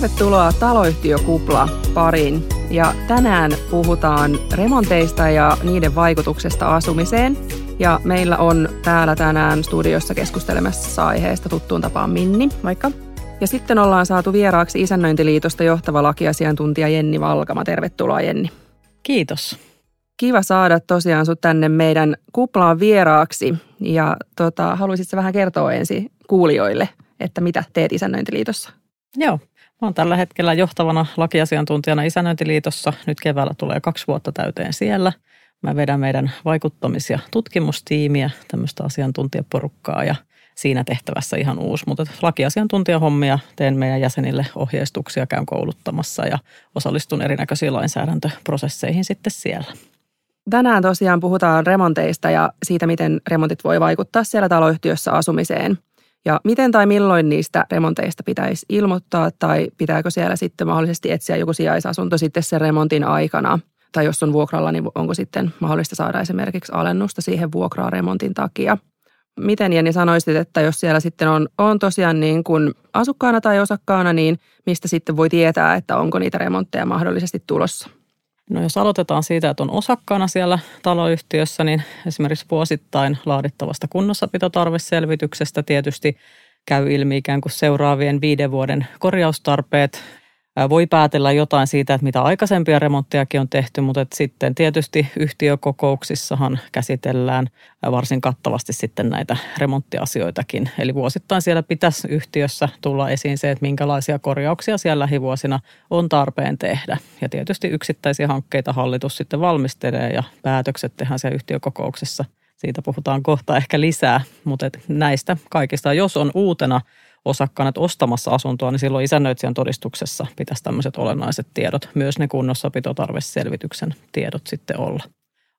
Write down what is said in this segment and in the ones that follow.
Tervetuloa taloyhtiökupla pariin. Ja tänään puhutaan remonteista ja niiden vaikutuksesta asumiseen. Ja meillä on täällä tänään studiossa keskustelemassa aiheesta tuttuun tapaan Minni. Moikka. Ja sitten ollaan saatu vieraaksi Isännöintiliitosta johtava lakiasiantuntija Jenni Valkama. Tervetuloa Jenni. Kiitos. Kiva saada tosiaan sut tänne meidän kuplaan vieraaksi. Ja tota, haluaisitko vähän kertoa ensin kuulijoille, että mitä teet Isännöintiliitossa? Joo, Mä olen tällä hetkellä johtavana lakiasiantuntijana Isännöintiliitossa. Nyt keväällä tulee kaksi vuotta täyteen siellä. Mä vedän meidän vaikuttamis- ja tutkimustiimiä, tämmöistä asiantuntijaporukkaa ja siinä tehtävässä ihan uusi. Mutta lakiasiantuntijahommia teen meidän jäsenille ohjeistuksia, käyn kouluttamassa ja osallistun erinäköisiin lainsäädäntöprosesseihin sitten siellä. Tänään tosiaan puhutaan remonteista ja siitä, miten remontit voi vaikuttaa siellä taloyhtiössä asumiseen – ja miten tai milloin niistä remonteista pitäisi ilmoittaa tai pitääkö siellä sitten mahdollisesti etsiä joku sijaisasunto sitten sen remontin aikana? Tai jos on vuokralla, niin onko sitten mahdollista saada esimerkiksi alennusta siihen vuokraa remontin takia? Miten Jenni sanoisit, että jos siellä sitten on, on tosiaan niin kuin asukkaana tai osakkaana, niin mistä sitten voi tietää, että onko niitä remontteja mahdollisesti tulossa? No jos aloitetaan siitä, että on osakkaana siellä taloyhtiössä, niin esimerkiksi vuosittain laadittavasta kunnossapitotarveselvityksestä tietysti käy ilmi ikään kuin seuraavien viiden vuoden korjaustarpeet voi päätellä jotain siitä, että mitä aikaisempia remonttejakin on tehty, mutta sitten tietysti yhtiökokouksissahan käsitellään varsin kattavasti sitten näitä remonttiasioitakin. Eli vuosittain siellä pitäisi yhtiössä tulla esiin se, että minkälaisia korjauksia siellä lähivuosina on tarpeen tehdä. Ja tietysti yksittäisiä hankkeita hallitus sitten valmistelee ja päätökset tehdään siellä yhtiökokouksessa. Siitä puhutaan kohta ehkä lisää, mutta näistä kaikista, jos on uutena – osakkaana ostamassa asuntoa, niin silloin isännöitsijän todistuksessa pitäisi tämmöiset olennaiset tiedot, myös ne kunnossapitotarveselvityksen tiedot sitten olla.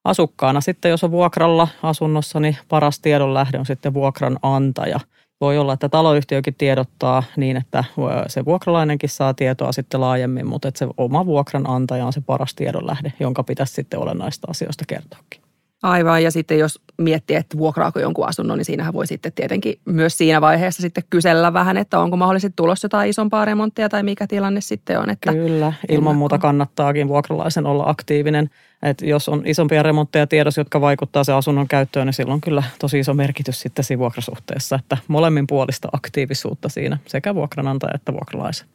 Asukkaana sitten, jos on vuokralla asunnossa, niin paras tiedon lähde on sitten vuokran antaja. Voi olla, että taloyhtiökin tiedottaa niin, että se vuokralainenkin saa tietoa sitten laajemmin, mutta että se oma vuokranantaja on se paras tiedon lähde, jonka pitäisi sitten olennaista asioista kertoakin. Aivan, ja sitten jos miettii, että vuokraako jonkun asunnon, niin siinähän voi sitten tietenkin myös siinä vaiheessa sitten kysellä vähän, että onko mahdollisesti tulossa jotain isompaa remonttia tai mikä tilanne sitten on. Että Kyllä, ilman muuta kannattaakin vuokralaisen olla aktiivinen. Että jos on isompia remontteja tiedossa, jotka vaikuttaa se asunnon käyttöön, niin silloin on kyllä tosi iso merkitys sitten siinä vuokrasuhteessa, että molemmin puolista aktiivisuutta siinä sekä vuokranantaja että vuokralaisen.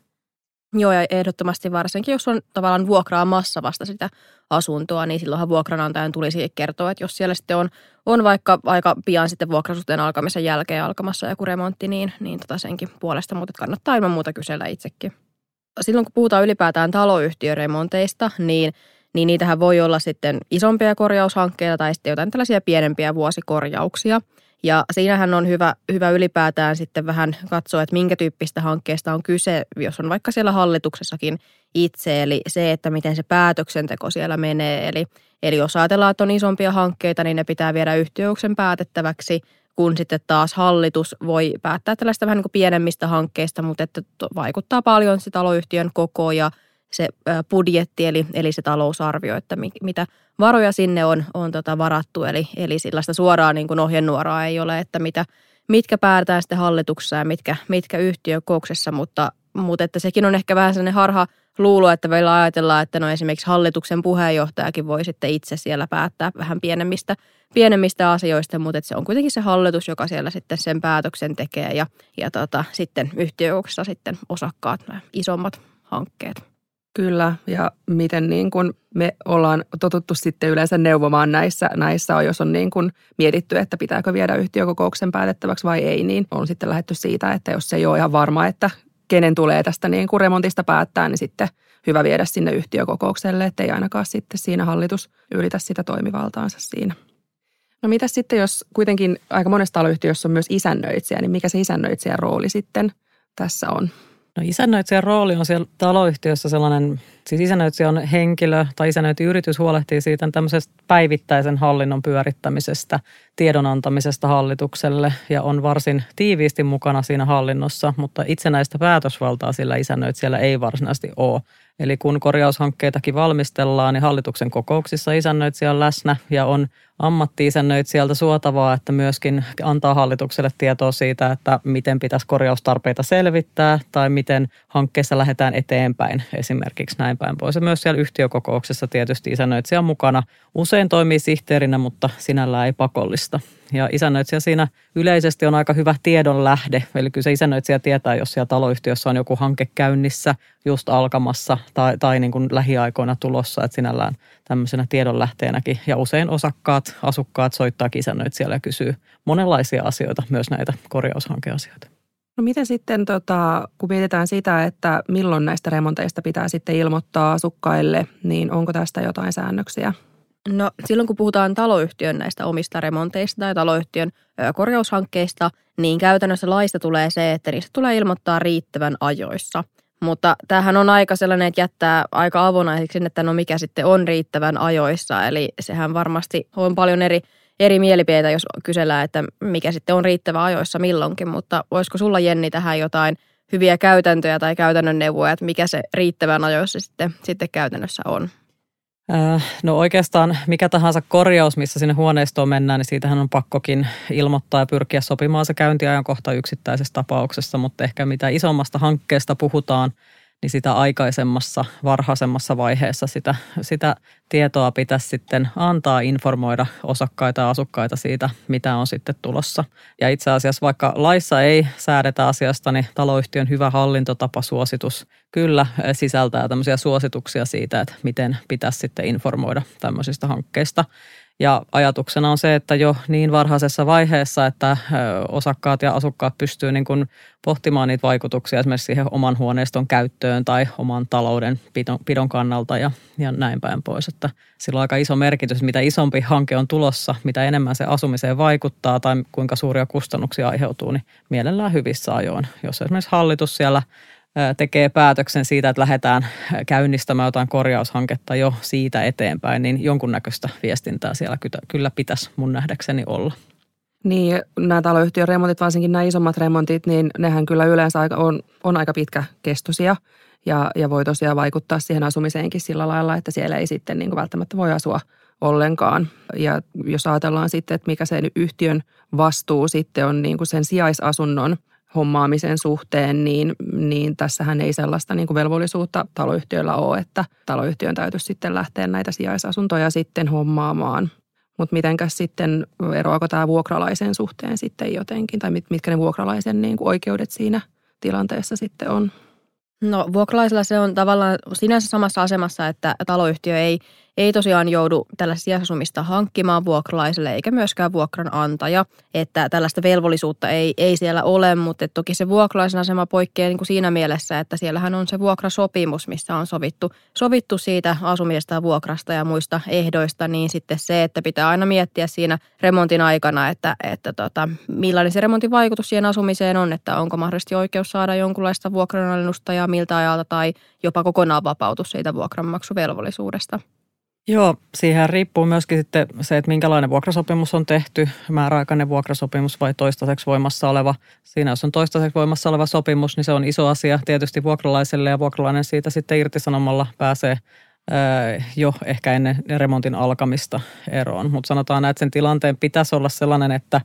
Joo, ja ehdottomasti varsinkin, jos on tavallaan vuokraamassa vasta sitä asuntoa, niin silloinhan vuokranantajan tulisi kertoa, että jos siellä sitten on, on vaikka aika pian sitten vuokrasuhteen alkamisen jälkeen alkamassa joku remontti, niin, niin tota senkin puolesta, mutta kannattaa ilman muuta kysellä itsekin. Silloin kun puhutaan ylipäätään taloyhtiöremonteista, niin niin niitähän voi olla sitten isompia korjaushankkeita tai sitten jotain tällaisia pienempiä vuosikorjauksia – ja siinähän on hyvä, hyvä ylipäätään sitten vähän katsoa, että minkä tyyppistä hankkeesta on kyse, jos on vaikka siellä hallituksessakin itse, eli se, että miten se päätöksenteko siellä menee. Eli, eli jos ajatellaan, että on isompia hankkeita, niin ne pitää viedä yhtiöuksen päätettäväksi, kun sitten taas hallitus voi päättää tällaista vähän niin kuin pienemmistä hankkeista, mutta että vaikuttaa paljon se taloyhtiön koko ja se budjetti, eli, eli se talousarvio, että mitä varoja sinne on, on tota varattu. Eli, eli sellaista suoraa niin kuin ohjenuoraa ei ole, että mitä, mitkä päätetään sitten hallituksessa ja mitkä, mitkä yhtiökouksessa, mutta, mutta että sekin on ehkä vähän sellainen harha luulo, että meillä ajatellaan, että no esimerkiksi hallituksen puheenjohtajakin voi sitten itse siellä päättää vähän pienemmistä, pienemmistä asioista, mutta että se on kuitenkin se hallitus, joka siellä sitten sen päätöksen tekee ja, ja tota, sitten yhtiökouksessa sitten osakkaat nämä isommat hankkeet. Kyllä, ja miten niin kuin me ollaan totuttu sitten yleensä neuvomaan näissä, näissä on, jos on niin kuin mietitty, että pitääkö viedä yhtiökokouksen päätettäväksi vai ei, niin on sitten lähetty siitä, että jos ei ole ihan varma, että kenen tulee tästä niin kuin remontista päättää, niin sitten hyvä viedä sinne yhtiökokoukselle, että ei ainakaan sitten siinä hallitus ylitä sitä toimivaltaansa siinä. No mitä sitten, jos kuitenkin aika monessa taloyhtiössä on myös isännöitsijä, niin mikä se isännöitsijän rooli sitten tässä on? No isännöitsijän rooli on siellä taloyhtiössä sellainen, siis isännöitsijä on henkilö tai isännöintiyritys huolehtii siitä tämmöisestä päivittäisen hallinnon pyörittämisestä, tiedon antamisesta hallitukselle ja on varsin tiiviisti mukana siinä hallinnossa, mutta itsenäistä päätösvaltaa sillä isännöitsijällä ei varsinaisesti ole. Eli kun korjaushankkeitakin valmistellaan, niin hallituksen kokouksissa isännöitsijä on läsnä ja on ammatti-isännöitsijältä suotavaa, että myöskin antaa hallitukselle tietoa siitä, että miten pitäisi korjaustarpeita selvittää tai miten hankkeessa lähdetään eteenpäin esimerkiksi näin päin pois. Ja myös siellä yhtiökokouksessa tietysti isännöitsijä on mukana. Usein toimii sihteerinä, mutta sinällään ei pakollista. Ja isännöitsijä siinä yleisesti on aika hyvä tiedon lähde. Eli kyllä se isännöitsijä tietää, jos siellä taloyhtiössä on joku hanke käynnissä, just alkamassa tai, tai niin kuin lähiaikoina tulossa. Että sinällään tämmöisenä tiedonlähteenäkin. Ja usein osakkaat, asukkaat soittaa isännöitsijälle ja kysyy monenlaisia asioita, myös näitä korjaushankeasioita. No miten sitten, tota, kun mietitään sitä, että milloin näistä remonteista pitää sitten ilmoittaa asukkaille, niin onko tästä jotain säännöksiä? No silloin kun puhutaan taloyhtiön näistä omista remonteista tai taloyhtiön korjaushankkeista, niin käytännössä laista tulee se, että niistä tulee ilmoittaa riittävän ajoissa. Mutta tämähän on aika sellainen, että jättää aika avonaiseksi, että no mikä sitten on riittävän ajoissa. Eli sehän varmasti on paljon eri, eri mielipiteitä, jos kysellään, että mikä sitten on riittävän ajoissa milloinkin. Mutta voisiko sulla Jenni tähän jotain hyviä käytäntöjä tai käytännön neuvoja, että mikä se riittävän ajoissa sitten, sitten käytännössä on? Äh, no oikeastaan mikä tahansa korjaus, missä sinne huoneistoon mennään, niin siitähän on pakkokin ilmoittaa ja pyrkiä sopimaan se käyntiajankohta yksittäisessä tapauksessa, mutta ehkä mitä isommasta hankkeesta puhutaan – niin sitä aikaisemmassa, varhaisemmassa vaiheessa sitä, sitä tietoa pitäisi sitten antaa, informoida osakkaita ja asukkaita siitä, mitä on sitten tulossa. Ja itse asiassa vaikka laissa ei säädetä asiasta, niin taloyhtiön hyvä hallintotapasuositus kyllä sisältää tämmöisiä suosituksia siitä, että miten pitäisi sitten informoida tämmöisistä hankkeista. Ja ajatuksena on se, että jo niin varhaisessa vaiheessa, että osakkaat ja asukkaat pystyvät niin kuin pohtimaan niitä vaikutuksia esimerkiksi siihen oman huoneiston käyttöön tai oman talouden pidon, kannalta ja, ja näin päin pois. Että sillä on aika iso merkitys, mitä isompi hanke on tulossa, mitä enemmän se asumiseen vaikuttaa tai kuinka suuria kustannuksia aiheutuu, niin mielellään hyvissä ajoin. Jos esimerkiksi hallitus siellä – tekee päätöksen siitä, että lähdetään käynnistämään jotain korjaushanketta jo siitä eteenpäin, niin jonkunnäköistä viestintää siellä kyllä pitäisi mun nähdäkseni olla. Niin, nämä taloyhtiön remontit, varsinkin nämä isommat remontit, niin nehän kyllä yleensä aika, on, on aika pitkäkestoisia ja, ja voi tosiaan vaikuttaa siihen asumiseenkin sillä lailla, että siellä ei sitten niin kuin välttämättä voi asua ollenkaan. Ja jos ajatellaan sitten, että mikä sen yhtiön vastuu sitten on niin kuin sen sijaisasunnon hommaamisen suhteen, niin, niin tässähän ei sellaista niin kuin velvollisuutta taloyhtiöllä ole, että taloyhtiön täytyisi sitten lähteä näitä sijaisasuntoja sitten hommaamaan. Mutta mitenkäs sitten, eroako tämä vuokralaisen suhteen sitten jotenkin, tai mitkä ne vuokralaisen niin kuin oikeudet siinä tilanteessa sitten on? No vuokralaisella se on tavallaan sinänsä samassa asemassa, että taloyhtiö ei – ei tosiaan joudu tällaista sijaisasumista hankkimaan vuokralaiselle eikä myöskään vuokranantaja. Että tällaista velvollisuutta ei, ei siellä ole, mutta toki se vuokralaisen asema poikkeaa niin kuin siinä mielessä, että siellähän on se vuokrasopimus, missä on sovittu, sovittu siitä asumisesta ja vuokrasta ja muista ehdoista, niin sitten se, että pitää aina miettiä siinä remontin aikana, että, että tota, millainen se remontin vaikutus siihen asumiseen on, että onko mahdollisesti oikeus saada jonkunlaista vuokranalennusta ja miltä ajalta tai jopa kokonaan vapautus siitä vuokranmaksuvelvollisuudesta. Joo, siihen riippuu myöskin sitten se, että minkälainen vuokrasopimus on tehty, määräaikainen vuokrasopimus vai toistaiseksi voimassa oleva. Siinä jos on toistaiseksi voimassa oleva sopimus, niin se on iso asia tietysti vuokralaiselle ja vuokralainen siitä sitten irtisanomalla pääsee jo ehkä ennen remontin alkamista eroon. Mutta sanotaan, että sen tilanteen pitäisi olla sellainen, että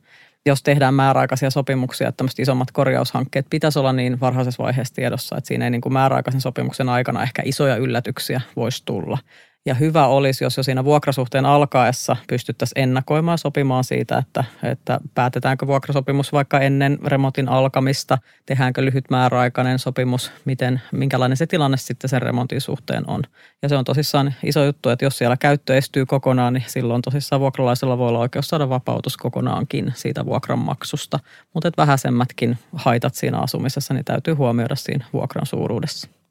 jos tehdään määräaikaisia sopimuksia, että tämmöiset isommat korjaushankkeet pitäisi olla niin varhaisessa vaiheessa tiedossa, että siinä ei niin kuin määräaikaisen sopimuksen aikana ehkä isoja yllätyksiä voisi tulla. Ja hyvä olisi, jos jo siinä vuokrasuhteen alkaessa pystyttäisiin ennakoimaan sopimaan siitä, että, että päätetäänkö vuokrasopimus vaikka ennen remontin alkamista, tehdäänkö lyhyt määräaikainen sopimus, miten, minkälainen se tilanne sitten sen remontin suhteen on. Ja se on tosissaan iso juttu, että jos siellä käyttö estyy kokonaan, niin silloin tosissaan vuokralaisella voi olla oikeus saada vapautus kokonaankin siitä vuokranmaksusta. Mutta vähäisemmätkin haitat siinä asumisessa, niin täytyy huomioida siinä vuokran suuruudessa.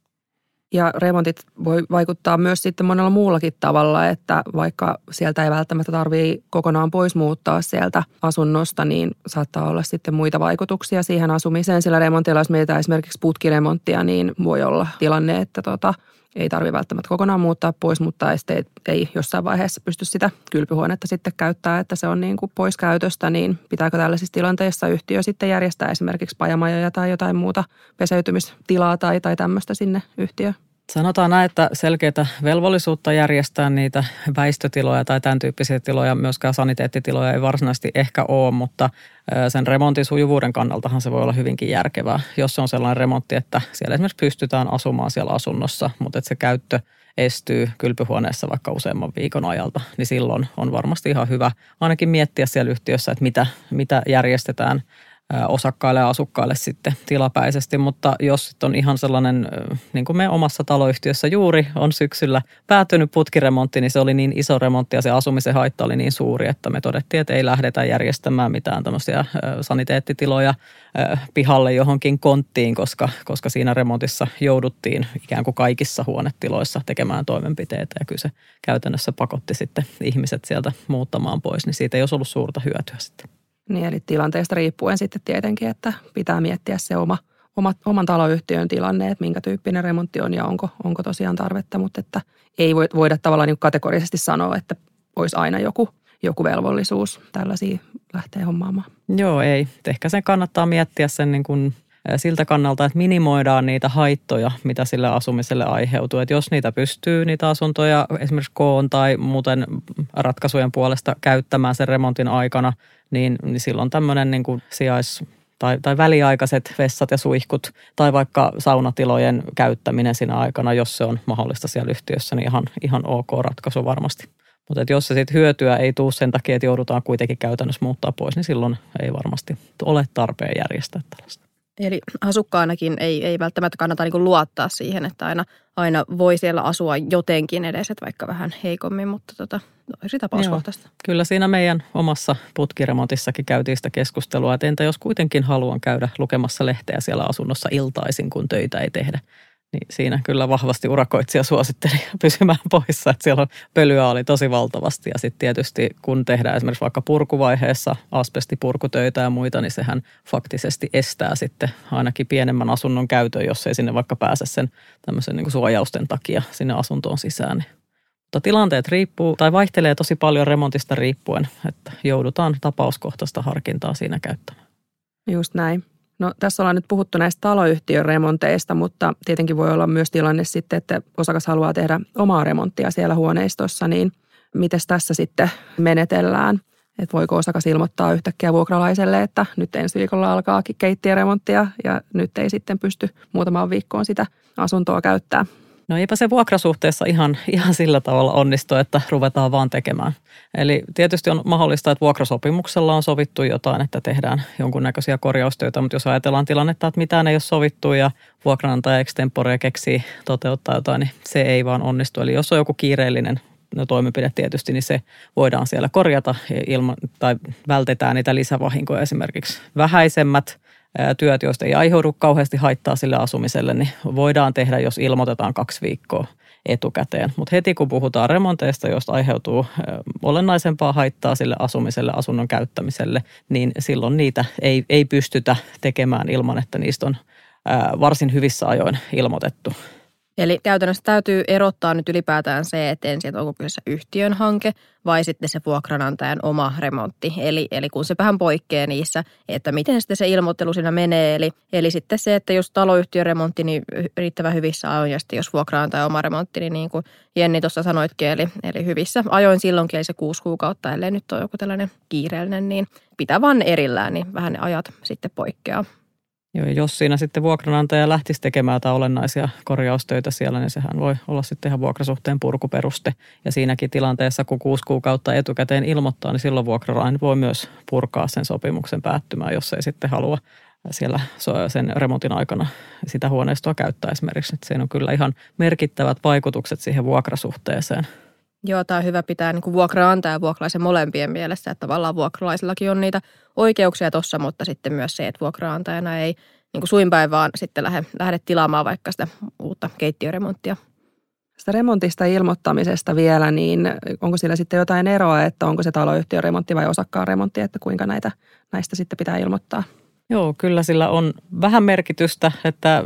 Ja remontit voi vaikuttaa myös sitten monella muullakin tavalla, että vaikka sieltä ei välttämättä tarvitse kokonaan pois muuttaa sieltä asunnosta, niin saattaa olla sitten muita vaikutuksia siihen asumiseen. Sillä remontilla, jos esimerkiksi putkiremonttia, niin voi olla tilanne, että tota, ei tarvitse välttämättä kokonaan muuttaa pois, mutta ei, ei jossain vaiheessa pysty sitä kylpyhuonetta sitten käyttää, että se on niin kuin pois käytöstä, niin pitääkö tällaisissa tilanteissa yhtiö sitten järjestää esimerkiksi pajamajoja tai jotain muuta peseytymistilaa tai, tai tämmöistä sinne yhtiöön? Sanotaan näin, että selkeitä velvollisuutta järjestää niitä väistötiloja tai tämän tyyppisiä tiloja, myöskään saniteettitiloja ei varsinaisesti ehkä ole, mutta sen remontin sujuvuuden kannaltahan se voi olla hyvinkin järkevää, jos se on sellainen remontti, että siellä esimerkiksi pystytään asumaan siellä asunnossa, mutta että se käyttö estyy kylpyhuoneessa vaikka useamman viikon ajalta, niin silloin on varmasti ihan hyvä ainakin miettiä siellä yhtiössä, että mitä, mitä järjestetään osakkaille ja asukkaille sitten tilapäisesti, mutta jos sitten on ihan sellainen, niin kuin me omassa taloyhtiössä juuri on syksyllä päätynyt putkiremontti, niin se oli niin iso remontti ja se asumisen haitta oli niin suuri, että me todettiin, että ei lähdetä järjestämään mitään tämmöisiä saniteettitiloja pihalle johonkin konttiin, koska, koska siinä remontissa jouduttiin ikään kuin kaikissa huonetiloissa tekemään toimenpiteitä ja kyllä se käytännössä pakotti sitten ihmiset sieltä muuttamaan pois, niin siitä ei olisi ollut suurta hyötyä sitten. Niin, eli tilanteesta riippuen sitten tietenkin, että pitää miettiä se oma, oma, oman taloyhtiön tilanne, että minkä tyyppinen remontti on ja onko, onko tosiaan tarvetta, mutta että ei voida tavallaan niin kategorisesti sanoa, että olisi aina joku, joku velvollisuus tällaisia lähteä hommaamaan. Joo, ei. Ehkä sen kannattaa miettiä sen niin kuin siltä kannalta, että minimoidaan niitä haittoja, mitä sille asumiselle aiheutuu. Että jos niitä pystyy, niitä asuntoja esimerkiksi koon tai muuten ratkaisujen puolesta käyttämään sen remontin aikana, niin, niin silloin tämmöinen niin kuin sijais- tai, tai väliaikaiset vessat ja suihkut tai vaikka saunatilojen käyttäminen siinä aikana, jos se on mahdollista siellä yhtiössä, niin ihan, ihan ok ratkaisu varmasti. Mutta jos se sitten hyötyä ei tule sen takia, että joudutaan kuitenkin käytännössä muuttaa pois, niin silloin ei varmasti ole tarpeen järjestää tällaista. Eli asukkaanakin ei, ei välttämättä kannata niin luottaa siihen, että aina, aina voi siellä asua jotenkin edes, että vaikka vähän heikommin, mutta tota, olisi tapauskohtaista. Joo. Kyllä siinä meidän omassa putkiremontissakin käytiin sitä keskustelua, että entä jos kuitenkin haluan käydä lukemassa lehteä siellä asunnossa iltaisin, kun töitä ei tehdä, niin siinä kyllä vahvasti urakoitsija suositteli pysymään poissa, että siellä pölyä oli tosi valtavasti. Ja sitten tietysti kun tehdään esimerkiksi vaikka purkuvaiheessa asbestipurkutöitä ja muita, niin sehän faktisesti estää sitten ainakin pienemmän asunnon käytön, jos ei sinne vaikka pääse sen tämmöisen niin suojausten takia sinne asuntoon sisään. Niin. Mutta tilanteet riippuu tai vaihtelee tosi paljon remontista riippuen, että joudutaan tapauskohtaista harkintaa siinä käyttämään. Just näin. No tässä ollaan nyt puhuttu näistä taloyhtiön remonteista, mutta tietenkin voi olla myös tilanne sitten, että osakas haluaa tehdä omaa remonttia siellä huoneistossa, niin miten tässä sitten menetellään? Että voiko osakas ilmoittaa yhtäkkiä vuokralaiselle, että nyt ensi viikolla alkaa keittiöremonttia ja nyt ei sitten pysty muutamaan viikkoon sitä asuntoa käyttää. No eipä se vuokrasuhteessa ihan, ihan sillä tavalla onnistu, että ruvetaan vaan tekemään. Eli tietysti on mahdollista, että vuokrasopimuksella on sovittu jotain, että tehdään jonkunnäköisiä korjaustöitä, mutta jos ajatellaan tilannetta, että mitään ei ole sovittu ja vuokranantaja extempore keksii toteuttaa jotain, niin se ei vaan onnistu. Eli jos on joku kiireellinen no toimenpide tietysti, niin se voidaan siellä korjata ilman, tai vältetään niitä lisävahinkoja esimerkiksi. Vähäisemmät työt, joista ei aiheudu kauheasti haittaa sille asumiselle, niin voidaan tehdä, jos ilmoitetaan kaksi viikkoa etukäteen. Mutta heti kun puhutaan remonteista, joista aiheutuu olennaisempaa haittaa sille asumiselle, asunnon käyttämiselle, niin silloin niitä ei, ei pystytä tekemään ilman, että niistä on varsin hyvissä ajoin ilmoitettu. Eli käytännössä täytyy erottaa nyt ylipäätään se, että ensin, että onko kyseessä yhtiön hanke vai sitten se vuokranantajan oma remontti. Eli, eli kun se vähän poikkeaa niissä, että miten sitten se ilmoittelu siinä menee. Eli, eli sitten se, että jos taloyhtiön remontti, niin riittävän hyvissä ajoin ja sitten jos vuokranantajan oma remontti, niin niin kuin Jenni tuossa sanoitkin, eli, eli hyvissä ajoin silloinkin, eli se kuusi kuukautta, ellei nyt ole joku tällainen kiireellinen, niin pitää vaan erillään, niin vähän ne ajat sitten poikkeaa. Joo, ja jos siinä sitten vuokranantaja lähtisi tekemään jotain olennaisia korjaustöitä siellä, niin sehän voi olla sitten ihan vuokrasuhteen purkuperuste. Ja siinäkin tilanteessa, kun kuusi kuukautta etukäteen ilmoittaa, niin silloin vuokralainen voi myös purkaa sen sopimuksen päättymään, jos ei sitten halua siellä sen remontin aikana sitä huoneistoa käyttää esimerkiksi. Että siinä on kyllä ihan merkittävät vaikutukset siihen vuokrasuhteeseen. Joo, tämä on hyvä pitää niin vuokraantaja ja vuokralaisen molempien mielessä, että tavallaan vuokralaisillakin on niitä oikeuksia tuossa, mutta sitten myös se, että vuokraantajana ei niin kuin suinpäin vaan sitten lähde, lähde tilaamaan vaikka sitä uutta keittiöremonttia. Sitä remontista ilmoittamisesta vielä, niin onko sillä sitten jotain eroa, että onko se taloyhtiön remontti vai osakkaan remontti, että kuinka näitä, näistä sitten pitää ilmoittaa? Joo, kyllä sillä on vähän merkitystä että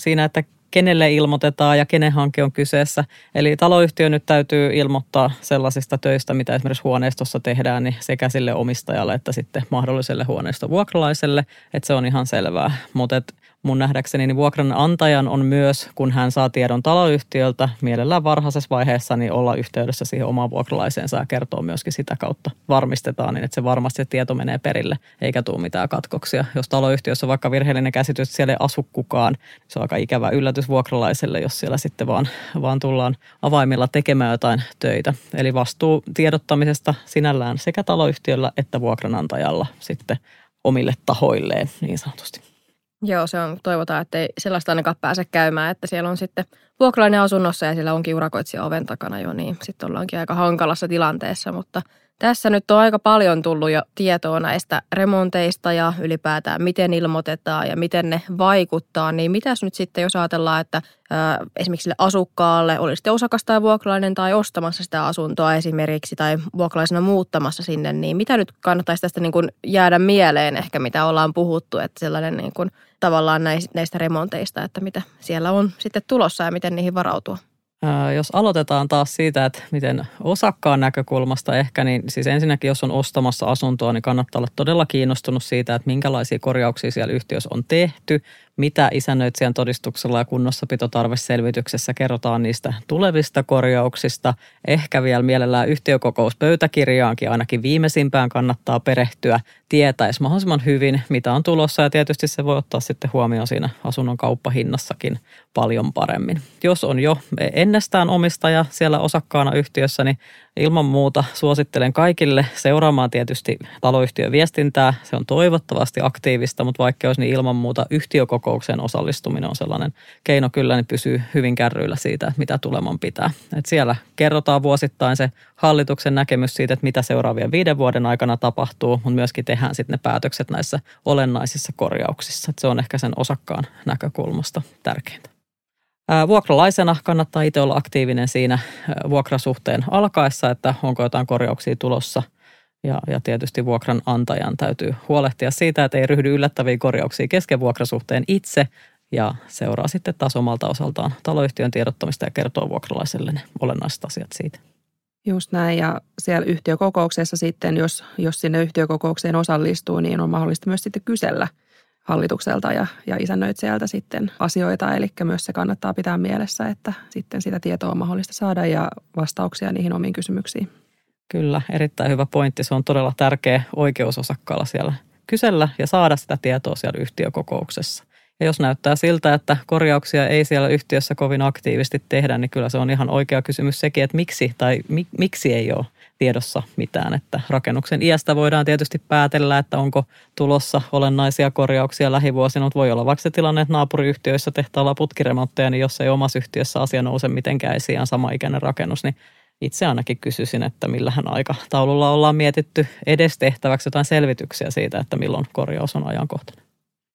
siinä, että kenelle ilmoitetaan ja kenen hanke on kyseessä. Eli taloyhtiö nyt täytyy ilmoittaa sellaisista töistä, mitä esimerkiksi huoneistossa tehdään, niin sekä sille omistajalle että sitten mahdolliselle huoneiston vuokralaiselle, että se on ihan selvää. Mutta mun nähdäkseni niin vuokranantajan on myös, kun hän saa tiedon taloyhtiöltä, mielellään varhaisessa vaiheessa niin olla yhteydessä siihen omaan vuokralaiseensa ja kertoo myöskin sitä kautta. Varmistetaan niin, että se varmasti se tieto menee perille, eikä tule mitään katkoksia. Jos taloyhtiössä on vaikka virheellinen käsitys, että siellä ei asu kukaan, niin se on aika ikävä yllätys vuokralaiselle, jos siellä sitten vaan, vaan tullaan avaimilla tekemään jotain töitä. Eli vastuu tiedottamisesta sinällään sekä taloyhtiöllä että vuokranantajalla sitten omille tahoilleen niin sanotusti. Joo, se on, toivotaan, että ei sellaista ainakaan pääse käymään, että siellä on sitten vuokralainen asunnossa ja siellä onkin urakoitsija oven takana jo, niin sitten ollaankin aika hankalassa tilanteessa, mutta – tässä nyt on aika paljon tullut jo tietoa näistä remonteista ja ylipäätään miten ilmoitetaan ja miten ne vaikuttaa. Niin mitäs nyt sitten, jos ajatellaan, että ää, esimerkiksi sille asukkaalle oli sitten osakas tai vuokralainen tai ostamassa sitä asuntoa esimerkiksi tai vuokralaisena muuttamassa sinne, niin mitä nyt kannattaisi tästä niin kuin jäädä mieleen ehkä, mitä ollaan puhuttu, että sellainen niin kuin tavallaan näistä remonteista, että mitä siellä on sitten tulossa ja miten niihin varautua? Jos aloitetaan taas siitä, että miten osakkaan näkökulmasta ehkä, niin siis ensinnäkin jos on ostamassa asuntoa, niin kannattaa olla todella kiinnostunut siitä, että minkälaisia korjauksia siellä yhtiössä on tehty, mitä isännöitsijän todistuksella ja kunnossapitotarveselvityksessä kerrotaan niistä tulevista korjauksista. Ehkä vielä mielellään yhtiökokouspöytäkirjaankin ainakin viimeisimpään kannattaa perehtyä, tietäisi mahdollisimman hyvin, mitä on tulossa ja tietysti se voi ottaa sitten huomioon siinä asunnon kauppahinnassakin paljon paremmin. Jos on jo ennestään omistaja siellä osakkaana yhtiössä, niin ilman muuta suosittelen kaikille seuraamaan tietysti taloyhtiön viestintää. Se on toivottavasti aktiivista, mutta vaikka olisi niin ilman muuta yhtiökokoukseen osallistuminen on sellainen keino kyllä, niin pysyy hyvin kärryillä siitä, että mitä tuleman pitää. Et siellä kerrotaan vuosittain se hallituksen näkemys siitä, että mitä seuraavien viiden vuoden aikana tapahtuu, mutta myöskin tehdään sitten ne päätökset näissä olennaisissa korjauksissa. Et se on ehkä sen osakkaan näkökulmasta tärkeintä. Vuokralaisena kannattaa itse olla aktiivinen siinä vuokrasuhteen alkaessa, että onko jotain korjauksia tulossa. Ja, ja tietysti vuokranantajan täytyy huolehtia siitä, että ei ryhdy yllättäviä korjauksia kesken vuokrasuhteen itse ja seuraa sitten taas omalta osaltaan taloyhtiön tiedottamista ja kertoo vuokralaiselle ne olennaiset asiat siitä. Just näin ja siellä yhtiökokouksessa sitten, jos, jos sinne yhtiökokoukseen osallistuu, niin on mahdollista myös sitten kysellä – hallitukselta ja, ja isännöitsijältä sitten asioita. Eli myös se kannattaa pitää mielessä, että sitten sitä tietoa on mahdollista saada ja vastauksia niihin omiin kysymyksiin. Kyllä, erittäin hyvä pointti. Se on todella tärkeä oikeusosakkaalla siellä kysellä ja saada sitä tietoa siellä yhtiökokouksessa. Ja jos näyttää siltä, että korjauksia ei siellä yhtiössä kovin aktiivisesti tehdä, niin kyllä se on ihan oikea kysymys sekin, että miksi tai mi, miksi ei ole tiedossa mitään. Että rakennuksen iästä voidaan tietysti päätellä, että onko tulossa olennaisia korjauksia lähivuosina, mutta voi olla vaikka se tilanne, että naapuriyhtiöissä tehtaalla putkiremontteja, niin jos ei omassa yhtiössä asia nouse mitenkään esiin sama ikäinen rakennus, niin itse ainakin kysyisin, että millähän aikataululla ollaan mietitty edes tehtäväksi jotain selvityksiä siitä, että milloin korjaus on ajankohtainen.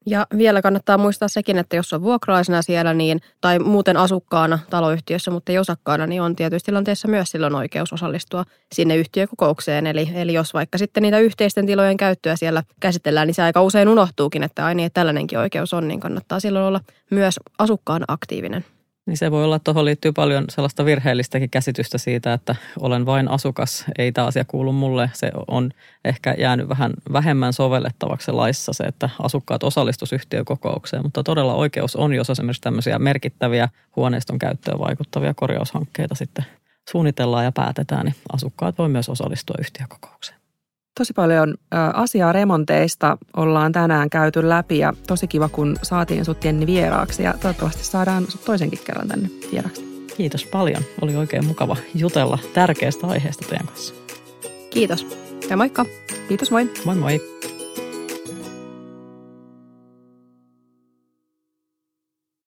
Ja vielä kannattaa muistaa sekin, että jos on vuokralaisena siellä niin, tai muuten asukkaana taloyhtiössä, mutta ei osakkaana, niin on tietysti tilanteessa myös silloin oikeus osallistua sinne yhtiökokoukseen. Eli, eli jos vaikka sitten niitä yhteisten tilojen käyttöä siellä käsitellään, niin se aika usein unohtuukin, että aina niin, että tällainenkin oikeus on, niin kannattaa silloin olla myös asukkaan aktiivinen. Niin se voi olla, että tuohon liittyy paljon sellaista virheellistäkin käsitystä siitä, että olen vain asukas, ei tämä asia kuulu mulle. Se on ehkä jäänyt vähän vähemmän sovellettavaksi laissa se, että asukkaat osallistus yhtiökokoukseen, mutta todella oikeus on, jos esimerkiksi tämmöisiä merkittäviä huoneiston käyttöön vaikuttavia korjaushankkeita sitten suunnitellaan ja päätetään, niin asukkaat voi myös osallistua yhtiökokoukseen. Tosi paljon asiaa remonteista ollaan tänään käyty läpi ja tosi kiva, kun saatiin sut Jenni vieraaksi ja toivottavasti saadaan sut toisenkin kerran tänne vieraaksi. Kiitos paljon. Oli oikein mukava jutella tärkeästä aiheesta teidän kanssa. Kiitos ja moikka. Kiitos, moi. Moi moi.